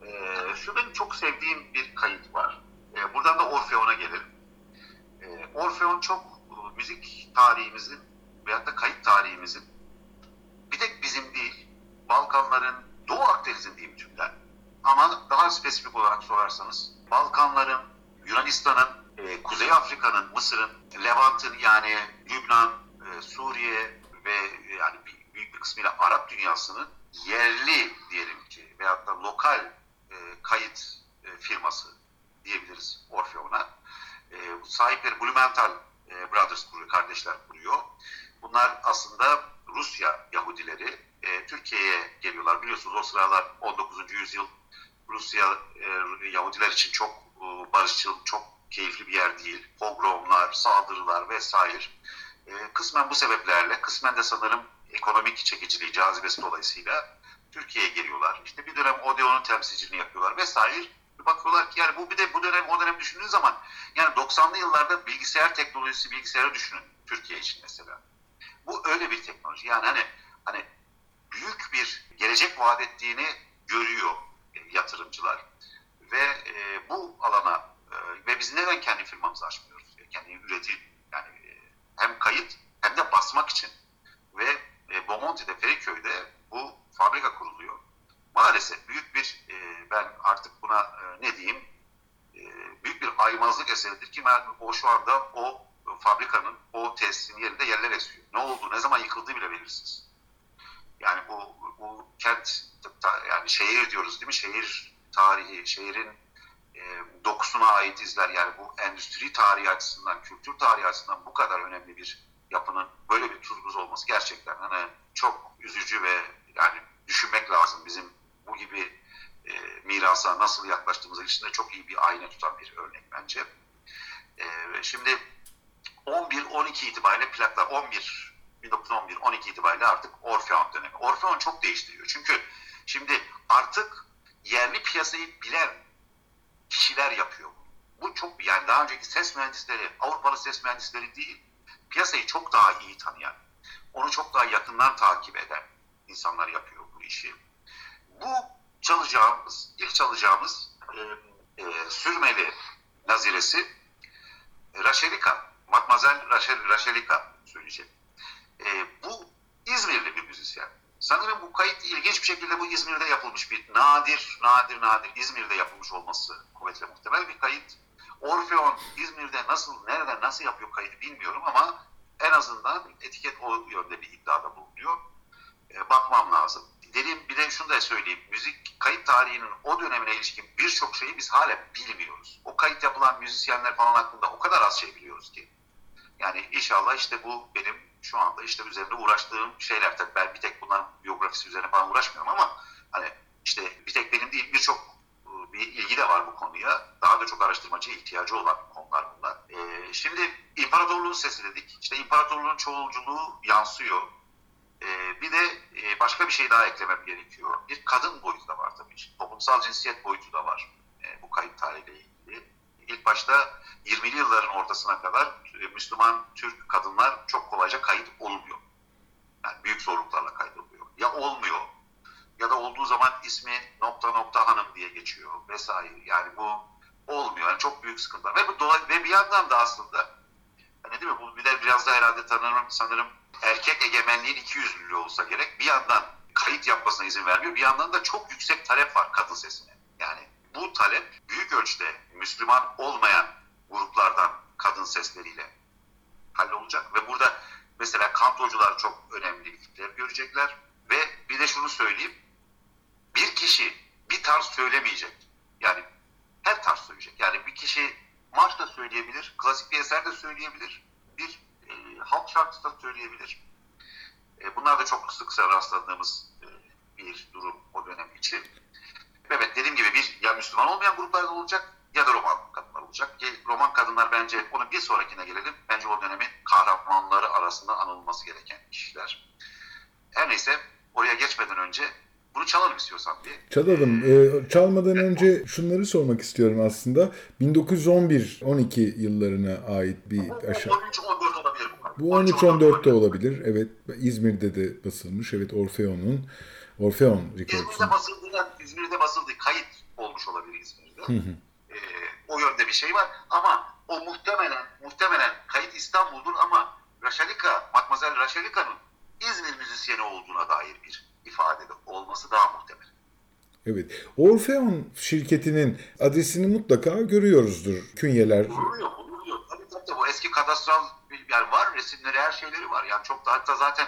e, şu benim çok sevdiğim bir kayıt var. E, buradan da Orfeon'a gelelim. E, Orfeon çok e, müzik tarihimizin veyahut da kayıt tarihimizin bir tek bizim değil Balkanların Doğu Akdeniz'in diyeyim tümden ama daha spesifik olarak sorarsanız Balkanların, Yunanistan'ın, e, Kuzey Afrika'nın, Mısır'ın, Levant'ın yani Lübnan, e, Suriye ve yani büyük bir kısmıyla Arap dünyasının yerli diyelim ki veyahut da lokal e, kayıt e, firması diyebiliriz Orfeon'a. E, sahipleri Blumenthal e, Brothers kuruyor, kardeşler kuruyor. Bunlar aslında Rusya Yahudileri e, Türkiye'ye geliyorlar. Biliyorsunuz o sıralar 19. yüzyıl Rusya e, Yahudiler için çok e, barışçıl, çok keyifli bir yer değil. Pogromlar, saldırılar vesaire. E, kısmen bu sebeplerle, kısmen de sanırım ekonomik çekiciliği, cazibesi dolayısıyla Türkiye'ye geliyorlar. İşte bir dönem Odeon'un temsilciliğini yapıyorlar vesaire. Bakıyorlar ki yani bu bir de bu dönem o dönem düşündüğün zaman yani 90'lı yıllarda bilgisayar teknolojisi bilgisayarı düşünün Türkiye için mesela. Bu öyle bir teknoloji. Yani hani hani büyük bir gelecek vaat ettiğini görüyor yatırımcılar. Ve e, bu alana e, ve biz neden kendi firmamızı açmıyoruz? Kendi üretim yani e, hem kayıt hem de basmak için ve e, Beaumont Monti'de Feriköy'de bu fabrika kuruluyor. Maalesef büyük bir e, ben artık buna e, ne diyeyim e, büyük bir aymazlık eseridir ki ben o şu anda o fabrikanın o tesisin yerinde yerler esiyor. Ne oldu, ne zaman yıkıldığı bile belirsiz. Yani bu, bu kent yani şehir diyoruz değil mi? Şehir tarihi, şehrin e, dokusuna ait izler yani bu endüstri tarihi açısından, kültür tarihi açısından bu kadar önemli bir yapının böyle bir tuz olması gerçekten hani çok üzücü ve yani düşünmek lazım bizim bu gibi e, mirasa nasıl yaklaştığımız içinde çok iyi bir ayna tutan bir örnek bence. E, şimdi 11-12 itibariyle plaklar 11 1911-12 itibariyle artık Orfeon dönemi. Orfeon çok değiştiriyor. Çünkü şimdi artık yerli piyasayı bilen kişiler yapıyor. Bu çok yani daha önceki ses mühendisleri, Avrupalı ses mühendisleri değil, piyasayı çok daha iyi tanıyan, onu çok daha yakından takip eden insanlar yapıyor bu işi. Bu çalacağımız, ilk çalacağımız e, e, sürmeli naziresi Raşelika, Matmazel Raşel, Raşelika söyleyecek. E, bu İzmirli bir müzisyen. Sanırım bu kayıt ilginç bir şekilde bu İzmir'de yapılmış bir nadir, nadir, nadir İzmir'de yapılmış olması kuvvetle muhtemel bir kayıt. Orfeon İzmir'de nasıl, nerede, nasıl yapıyor kaydı bilmiyorum ama en azından etiket o yönde bir iddiada bulunuyor. E, bakmam lazım. Dediğim bir de şunu da söyleyeyim. Müzik kayıt tarihinin o dönemine ilişkin birçok şeyi biz hala bilmiyoruz. O kayıt yapılan müzisyenler falan hakkında o kadar az şey biliyoruz ki. Yani inşallah işte bu benim şu anda işte üzerinde uğraştığım şeyler. Tabii ben bir tek bunların biyografisi üzerine falan uğraşmıyorum ama hani işte bir tek benim değil birçok ıı, bir ilgi de var bu konuya. Daha da çok araştırmacıya ihtiyacı olan konular bunlar. Ee, şimdi imparatorluğun sesi dedik. İşte imparatorluğun çoğulculuğu yansıyor. Ee, bir de e, başka bir şey daha eklemem gerekiyor. Bir kadın boyutu da var tabii. Toplumsal cinsiyet boyutu da var e, bu kayıt tarihiyle. İlk başta 20'li yılların ortasına kadar e, Müslüman Türk kadınlar çok kolayca kayıt olmuyor. Yani büyük zorluklarla kaydoluyor. Ya olmuyor ya da olduğu zaman ismi nokta nokta hanım diye geçiyor vesaire. Yani bu olmuyor. Yani çok büyük sıkıntılar. Ve, ve bir yandan da aslında hani değil mi bu bir de biraz da herhalde tanırım sanırım erkek egemenliğin iki yüzlülüğü olsa gerek. Bir yandan kayıt yapmasına izin vermiyor. Bir yandan da çok yüksek talep var kadın sesine. Bu talep büyük ölçüde Müslüman olmayan gruplardan kadın sesleriyle hallolacak. Ve burada mesela kantocular çok önemli ipler görecekler. Ve bir de şunu söyleyeyim. Bir kişi bir tarz söylemeyecek. Yani her tarz söyleyecek. Yani bir kişi marş da söyleyebilir, klasik bir eser de söyleyebilir, bir e, halk şarkısı da söyleyebilir. E, bunlar da çok sık rastladığımız e, bir durum o dönem için. Evet dediğim gibi bir ya Müslüman olmayan gruplar olacak ya da Roman kadınlar olacak. Ki Roman kadınlar bence onu bir sonrakine gelelim. Bence o dönemin kahramanları arasında anılması gereken kişiler. Her neyse oraya geçmeden önce bunu çalalım istiyorsan bir. Çalalım. Ee, çalmadan önce şunları sormak istiyorum aslında. 1911-12 yıllarına ait bir aşağı. 13-14 olabilir bu. Bu 13-14'te olabilir. Evet. İzmir'de de basılmış. Evet Orfeon'un. Orfeon İzmir'de Records'un. İzmir'de basıldı. Kayıt olmuş olabilir İzmir'de. Ee, o yönde bir şey var. Ama o muhtemelen muhtemelen kayıt İstanbul'dur ama Raşalika, Matmazel Raşalika'nın İzmir müzisyeni olduğuna dair bir ifade de olması daha muhtemel. Evet. Orfeon şirketinin adresini mutlaka görüyoruzdur. Künyeler. Oluyor, oluyor. Tabii tabii bu eski kadastral bir yer var, resimleri, her şeyleri var. Yani çok da hatta zaten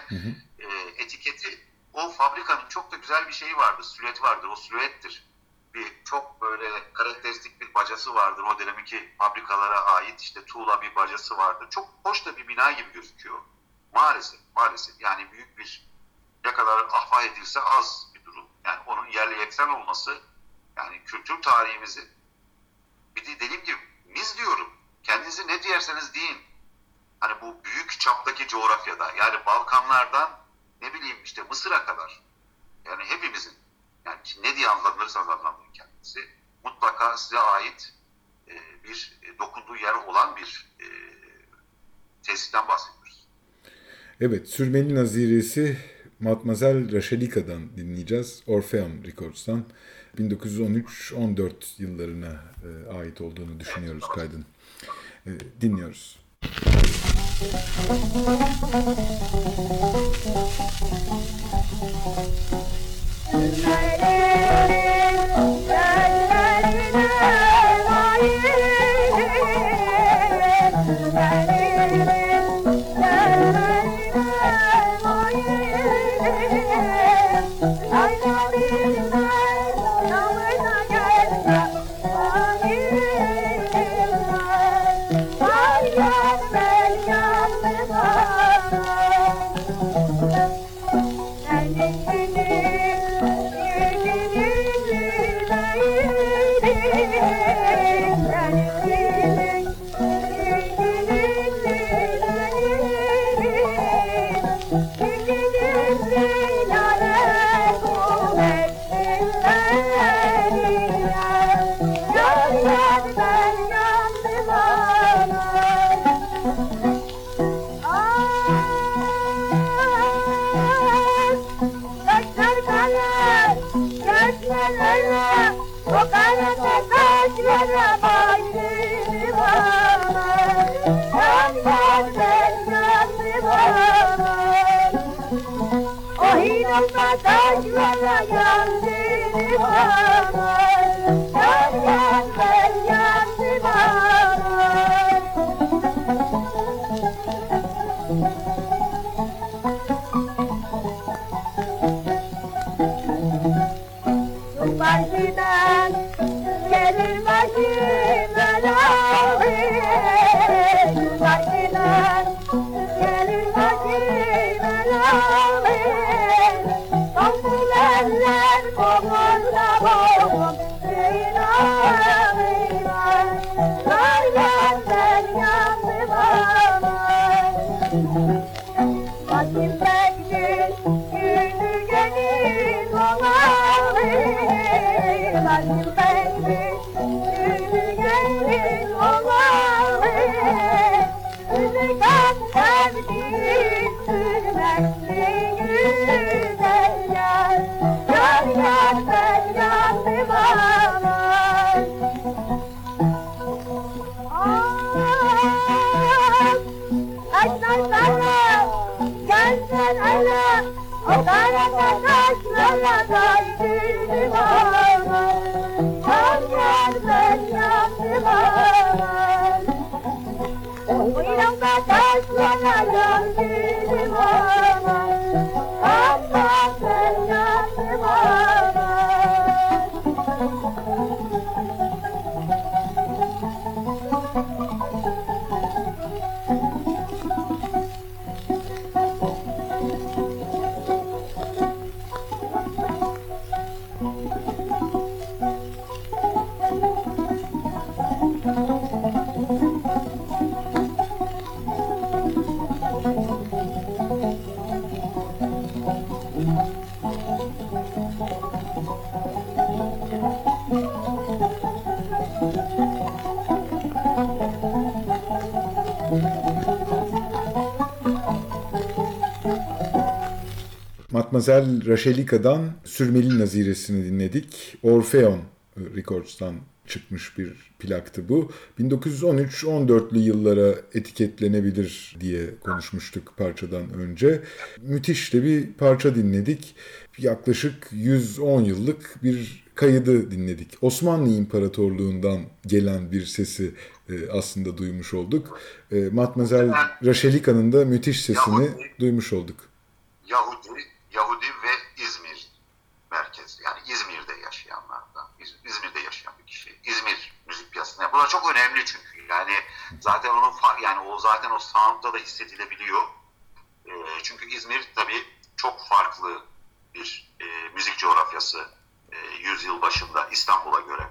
e, etiketi o fabrikanın çok da güzel bir şeyi vardır, silüeti vardır. O silüettir. Bir çok böyle karakteristik bir bacası vardır. O dönemki fabrikalara ait işte tuğla bir bacası vardır. Çok hoş da bir bina gibi gözüküyor. Maalesef, maalesef. Yani büyük bir ne kadar ahva edilse az bir durum. Yani onun yerli yeksen olması yani kültür tarihimizi bir de dediğim gibi biz diyorum kendinizi ne diyerseniz deyin. Hani bu büyük çaptaki coğrafyada yani Balkanlardan ne bileyim işte Mısır'a kadar yani hepimizin yani ne diye adlandırırsanız adlandırın kendinizi mutlaka size ait e, bir e, dokunduğu yer olan bir e, tesisten bahsediyoruz. Evet. Sürmeli Naziresi Matmazel Raşelika'dan dinleyeceğiz. Orfeon Records'tan. 1913-14 yıllarına e, ait olduğunu düşünüyoruz kaydın. Good night. Inan patać, wala, jany, E, dinliyoruz. Thank Matmazel Raşelika'dan Sürmeli Naziresini dinledik. Orfeon Records'tan çıkmış bir plaktı bu. 1913-14'lü yıllara etiketlenebilir diye konuşmuştuk parçadan önce. Müthiş de bir parça dinledik. Yaklaşık 110 yıllık bir kaydı dinledik. Osmanlı İmparatorluğundan gelen bir sesi e, aslında duymuş olduk. E, Matmazel Raşelika'nın da müthiş sesini Yahudi, duymuş olduk. Yahudi, Yahudi ve İzmir merkez. Yani İzmir'de yaşayanlardan. İz- İzmir'de yaşayan bir kişi. İzmir müzik piyasasında. Bunlar çok önemli çünkü. Yani zaten onun yani o zaten o sound'da da hissedilebiliyor. E, çünkü İzmir tabii çok farklı bir e, müzik coğrafyası e, yüzyıl başında İstanbul'a göre.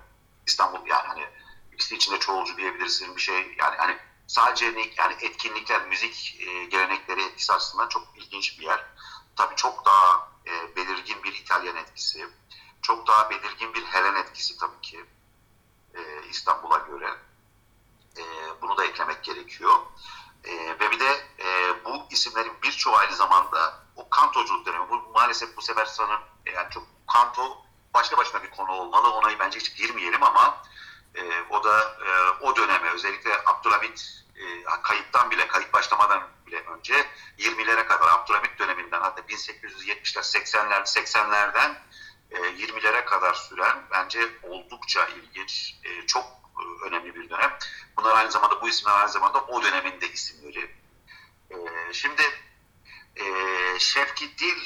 İstanbul yani hani ikisi içinde çoğulcu diyebilirsin bir şey yani hani sadece yani etkinlikler, müzik e, gelenekleri etkisi açısından çok ilginç bir yer. Tabii çok daha e, belirgin bir İtalyan etkisi, çok daha belirgin bir Helen etkisi tabii ki e, İstanbul'a göre. E, bunu da eklemek gerekiyor. E, ve bir de e, bu isimlerin birçoğu aynı zamanda o kantoculuk dönemi. Bu maalesef bu sefer sanırım e, yani çok kanto başka başına bir konu olmalı. Ona bence hiç girmeyelim ama e, o da e, o döneme özellikle Abdülhamit e, kayıttan bile kayıt başlamadan bile önce 20'lere kadar Abdülhamit döneminden hatta 1870'ler 80'ler 80'lerden e, 20'lere kadar süren bence oldukça ilginç e, çok e, önemli bir dönem. Bunlar aynı zamanda bu isimler aynı zamanda o dönemin de isimleri. E, şimdi Şevki Dil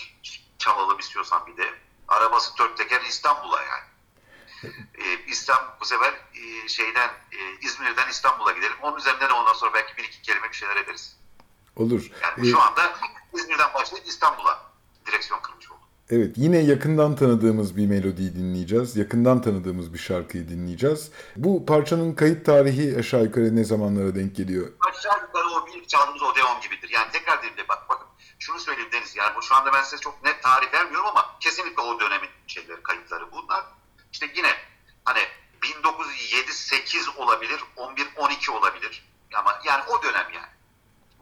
çalalım istiyorsan bir de. Arabası dört teker İstanbul'a yani. İstanbul bu sefer şeyden İzmir'den İstanbul'a gidelim. Onun üzerinden ondan sonra belki bir iki kelime bir şeyler ederiz. Olur. Yani Ee, şu anda İzmir'den başlayıp İstanbul'a direksiyon kırmış olduk. Evet, yine yakından tanıdığımız bir melodiyi dinleyeceğiz. Yakından tanıdığımız bir şarkıyı dinleyeceğiz. Bu parçanın kayıt tarihi aşağı yukarı ne zamanlara denk geliyor? Aşağı yukarı o ilk çaldığımız Odeon gibidir. Yani tekrar diyeyim de bak bakın şunu söyleyeyim Deniz. Yani bu şu anda ben size çok net tarih vermiyorum ama kesinlikle o dönemin şeyleri, kayıtları bunlar. İşte yine hani 1907-8 olabilir, 11-12 olabilir. Ama yani o dönem yani.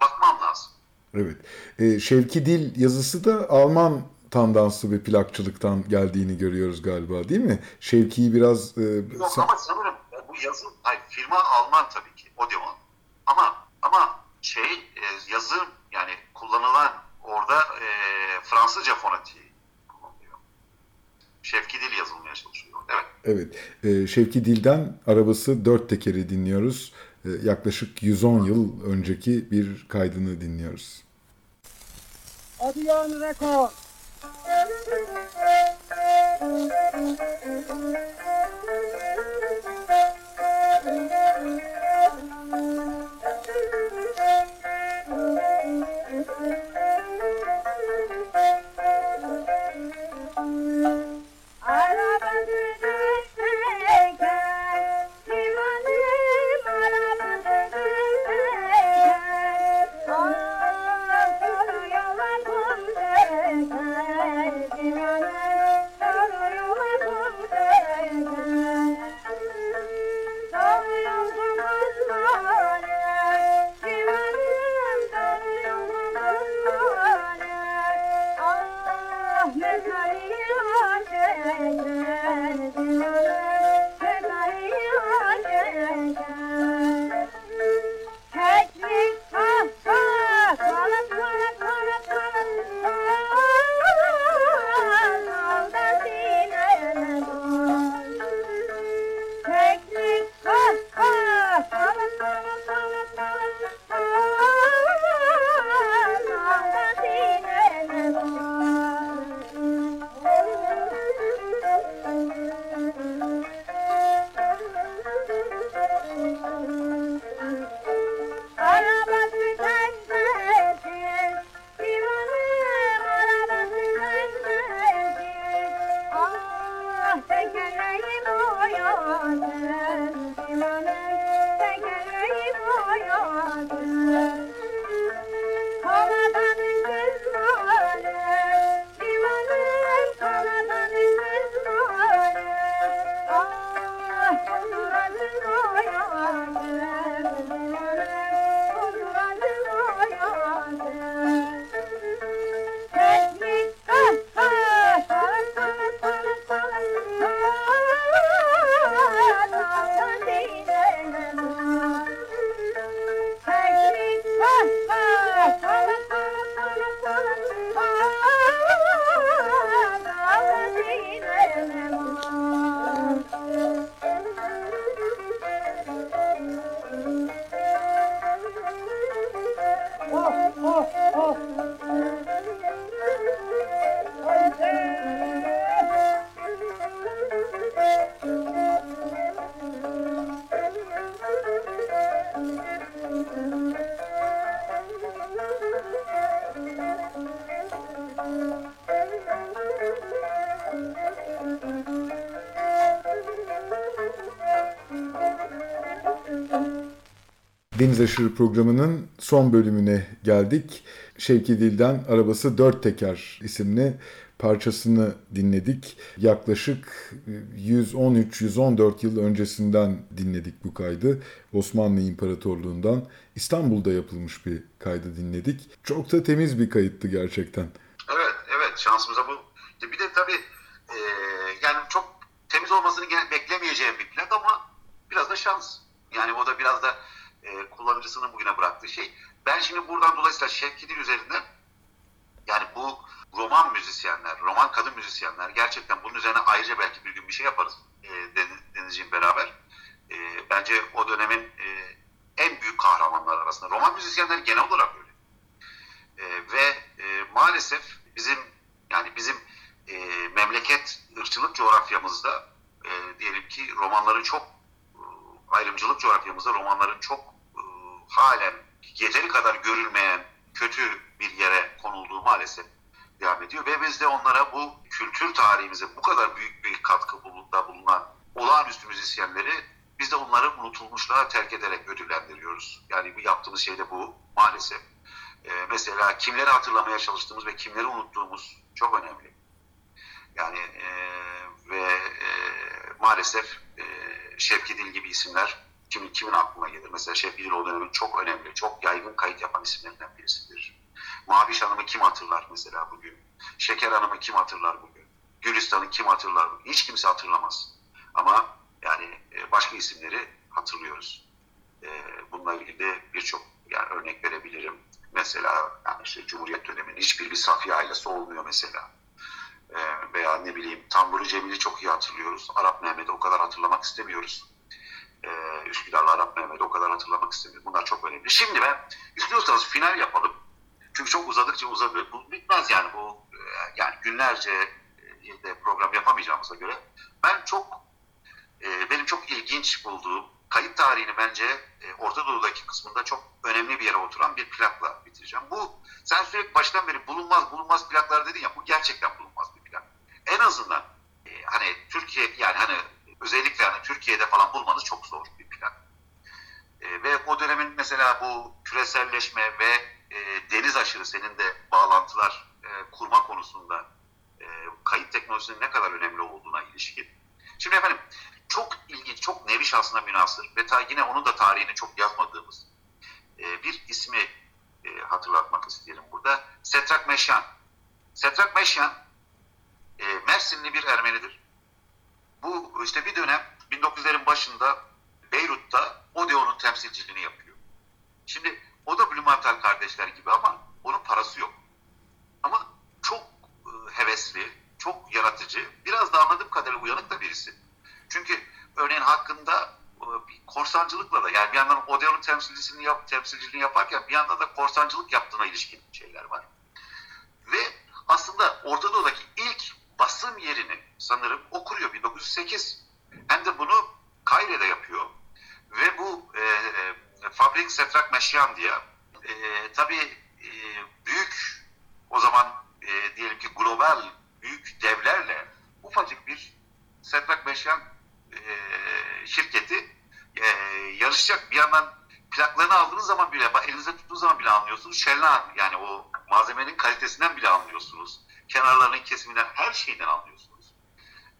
Bakmam lazım. Evet. Ee, Şevki Dil yazısı da Alman tandanslı ve plakçılıktan geldiğini görüyoruz galiba değil mi? Şevki'yi biraz... E, Yok sa- ama sanırım bu yazı, hayır, firma Alman tabii ki, Odeon. Ama ama şey e, yazı yani kullanılan orada e, Fransızca fonetiği kullanılıyor. Şevki Dil yazılmaya çalışıyor. Evet. Evet. Ee, Şevki Dil'den arabası dört tekeri dinliyoruz. Ee, yaklaşık 110 yıl önceki bir kaydını dinliyoruz. Odeon Record. Deniz Aşırı programının son bölümüne geldik. Şevki Dil'den Arabası Dört Teker isimli parçasını dinledik. Yaklaşık 113-114 yıl öncesinden dinledik bu kaydı. Osmanlı İmparatorluğundan İstanbul'da yapılmış bir kaydı dinledik. Çok da temiz bir kayıttı gerçekten. Evet, evet şansımıza bu. Bir de tabii e, yani çok temiz olmasını gene beklemeyeceğim bir plak ama biraz da şans. Yani o da biraz da e, kullanıcısının bugüne bıraktığı şey. Ben şimdi buradan dolayısıyla Şevki Dil üzerinden yani bu roman müzisyenler, roman kadın müzisyenler gerçekten bunun üzerine ayrıca belki bir gün bir şey yaparız e, Denizciğim beraber. E, bence o dönemin e, en büyük kahramanlar arasında. Roman müzisyenler genel olarak öyle. E, ve e, maalesef bizim yani bizim et ırkçılık coğrafyamızda e, diyelim ki romanların çok e, ayrımcılık coğrafyamızda romanların çok e, halen yeteri kadar görülmeyen kötü bir yere konulduğu maalesef devam ediyor ve biz de onlara bu kültür tarihimize bu kadar büyük bir katkı bulunda bulunan olağanüstü müzisyenleri biz de onları unutulmuşluğa terk ederek ödüllendiriyoruz. Yani bu yaptığımız şey de bu maalesef. Ee, mesela kimleri hatırlamaya çalıştığımız ve kimleri unuttuğumuz çok önemli. Yani e, ve e, maalesef e, Şevki Dil gibi isimler kimin kimin aklına gelir? Mesela Şevki o dönemin çok önemli, çok yaygın kayıt yapan isimlerinden birisidir. Maviş Hanım'ı kim hatırlar mesela bugün? Şeker Hanım'ı kim hatırlar bugün? Gülistan'ı kim hatırlar bugün? Hiç kimse hatırlamaz. Ama yani e, başka isimleri hatırlıyoruz. E, bununla ilgili de birçok yani örnek verebilirim. Mesela yani işte Cumhuriyet döneminin hiçbir bir Safiye ailesi olmuyor mesela. E, veya ne bileyim Tamburu Cemil'i çok iyi hatırlıyoruz. Arap Mehmet'i o kadar hatırlamak istemiyoruz. E, Üsküdar'la Arap Mehmet'i o kadar hatırlamak istemiyoruz. Bunlar çok önemli. Şimdi ben istiyorsanız final yapalım. Çünkü çok uzadıkça uzadı. Bu bitmez yani bu yani günlerce de program yapamayacağımıza göre ben çok benim çok ilginç bulduğum kayıt tarihini bence Orta Doğu'daki kısmında çok önemli bir yere oturan bir plakla bitireceğim. Bu sen sürekli baştan beri bulunmaz bulunmaz plaklar dedin ya bu gerçekten bulunmaz bir plak. En azından hani Türkiye yani hani özellikle hani Türkiye'de falan bulmanız çok zor bir plak. Ve o dönemin mesela bu küreselleşme ve deniz aşırı senin de bağlantılar kurma konusunda kayıt teknolojisinin ne kadar önemli olduğuna ilişkin. Şimdi efendim çok ilginç, çok nevi şahsına münasır ve ta yine onun da tarihini çok yazmadığımız bir ismi hatırlatmak isterim burada. Setrak Meşyan. Setrak Meşyan Mersinli bir Ermenidir. Bu işte bir dönem 1900'lerin başında Beyrut'ta Odeon'un temsilciliğini yapıyor. Şimdi o da Blumenthal kardeşler gibi ama onun parası yok. Ama çok hevesli, çok yaratıcı, biraz da anladığım kadarıyla uyanık da birisi. Çünkü örneğin hakkında bir korsancılıkla da yani bir yandan Odeon'un temsilcisini yap, temsilciliğini yaparken bir yandan da korsancılık yaptığına ilişkin şeyler var. Ve aslında Orta Doğu'daki ilk basım yerini sanırım o kuruyor 1908. Hem de bunu Kaire'de yapıyor. Ve bu e, e, Fabrik Setrak Meşyan diye e, tabii e, büyük o zaman e, diyelim ki global büyük devlerle ufacık bir Setrak Meşyan e, şirketi e, yarışacak. Bir yandan plaklarını aldığınız zaman bile, elinize tuttuğunuz zaman bile anlıyorsunuz. Şellan yani o malzemenin kalitesinden bile anlıyorsunuz. Kenarlarının kesiminden, her şeyden anlıyorsunuz.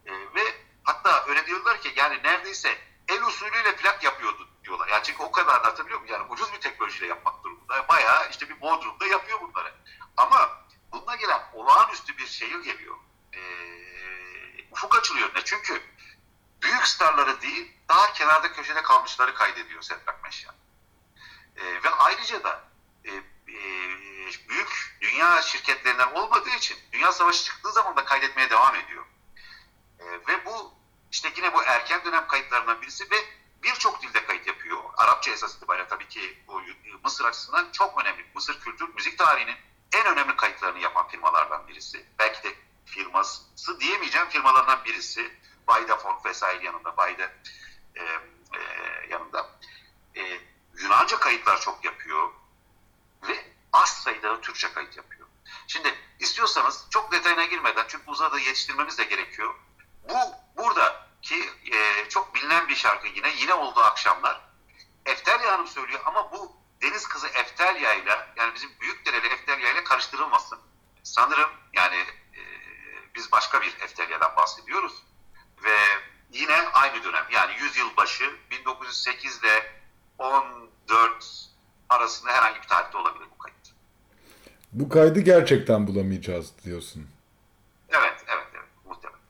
E, ve hatta öyle diyorlar ki yani neredeyse el usulüyle plak yapıyordu diyorlar. Yani çünkü o kadar hatırlıyor musun? Yani ucuz bir teknolojiyle yapmak durumunda. Bayağı işte bir Bodrum'da yapıyor bunları. Ama bununla gelen olağanüstü bir şey geliyor. E, ufuk açılıyor. Ne? Çünkü büyük starları değil, daha kenarda köşede kalmışları kaydediyor Setrak Meşyan. E, ve ayrıca da e, e, büyük dünya şirketlerinden olmadığı için Dünya Savaşı çıktığı zaman da kaydetmeye devam ediyor. E, ve bu işte yine bu erken dönem kayıtlarından birisi ve birçok dilde kayıt yapıyor. Arapça esas itibariyle tabii ki bu Mısır açısından çok önemli. Mısır kültür müzik tarihinin en önemli kayıtlarını yapan firmalardan birisi. Belki de firması diyemeyeceğim firmalardan birisi. Bayda Ford vesaire yanında, Bayda e, e, yanında. E, Yunanca kayıtlar çok yapıyor az sayıda da Türkçe kayıt yapıyor. Şimdi istiyorsanız çok detayına girmeden çünkü uzadı yetiştirmemiz de gerekiyor. Bu buradaki e, çok bilinen bir şarkı yine yine olduğu akşamlar. Eftelya Hanım söylüyor ama bu Deniz Kızı Eftelya ile yani bizim Büyükdereli Eftelya ile karıştırılmasın. Sanırım yani e, biz başka bir Eftelya'dan bahsediyoruz. Ve yine aynı dönem yani 100 yıl başı 1908 ile 14 arasında herhangi bir tarihte olabilir bu kayıt. Bu kaydı gerçekten bulamayacağız diyorsun. Evet, evet, evet. Muhtemelen.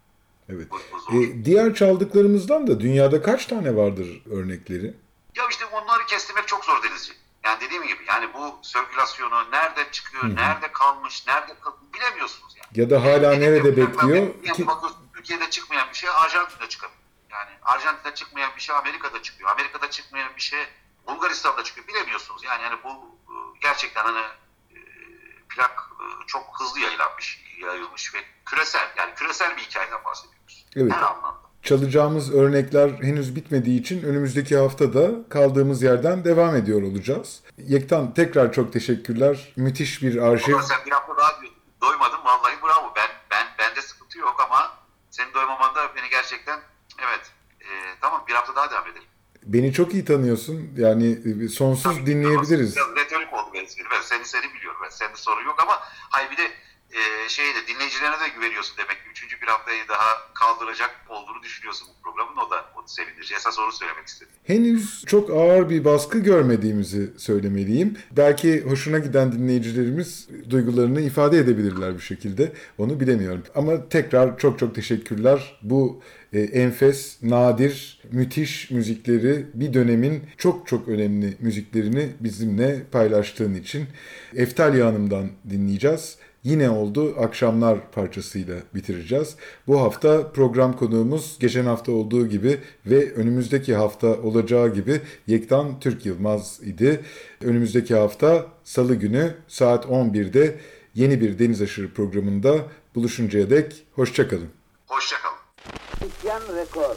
Evet. Bu, bu. E, diğer çaldıklarımızdan da dünyada kaç tane vardır örnekleri? Ya işte onları kestirmek çok zor Denizci. Yani dediğim gibi yani bu sirkülasyonu nerede çıkıyor, Hı hı. nerede kalmış, nerede bilemiyorsunuz yani. Ya da hala Dediğim nerede bekliyor? Yani Ki- bakıyorsun Türkiye'de çıkmayan bir şey Arjantin'de çıkabilir. Yani Arjantin'de çıkmayan bir şey Amerika'da çıkıyor. Amerika'da çıkmayan bir şey Bulgaristan'da çıkıyor. Bilemiyorsunuz yani hani bu e, gerçekten hani plak e, çok hızlı yayılan bir şey. yayılmış ve küresel yani küresel bir hikayeden bahsediyoruz. Evet. Her anlamda. Çalacağımız örnekler henüz bitmediği için önümüzdeki haftada kaldığımız yerden devam ediyor olacağız. Yektan tekrar çok teşekkürler. Müthiş bir arşiv. Ama sen bir hafta daha doymadın vallahi bravo. Ben ben bende sıkıntı yok ama senin doymaman da beni gerçekten evet e, tamam bir hafta daha devam edelim. Beni çok iyi tanıyorsun. Yani e, sonsuz dinleyebiliriz. Retorik oldu için. Ben seni seni biliyorum. Ben sende sorun yok ama hayır bir de e, şeyde dinleyicilerine de güveniyorsun demek ki. Üçüncü bir haftayı daha kaldıracak olduğunu düşünüyorsun bu programın. O da o sevindirici. Esas onu söylemek istedim. Henüz çok ağır bir baskı görmediğimizi söylemeliyim. Belki hoşuna giden dinleyicilerimiz duygularını ifade edebilirler bir şekilde. Onu bilemiyorum. Ama tekrar çok çok teşekkürler. Bu e, enfes, nadir, müthiş müzikleri bir dönemin çok çok önemli müziklerini bizimle paylaştığın için. Eftalya Hanım'dan dinleyeceğiz. Yine oldu akşamlar parçasıyla bitireceğiz. Bu hafta program konuğumuz geçen hafta olduğu gibi ve önümüzdeki hafta olacağı gibi Yektan Türk Yılmaz idi. Önümüzdeki hafta salı günü saat 11'de yeni bir Deniz Aşırı programında buluşuncaya dek hoşçakalın. Hoşçakalın. Isyan Rekor.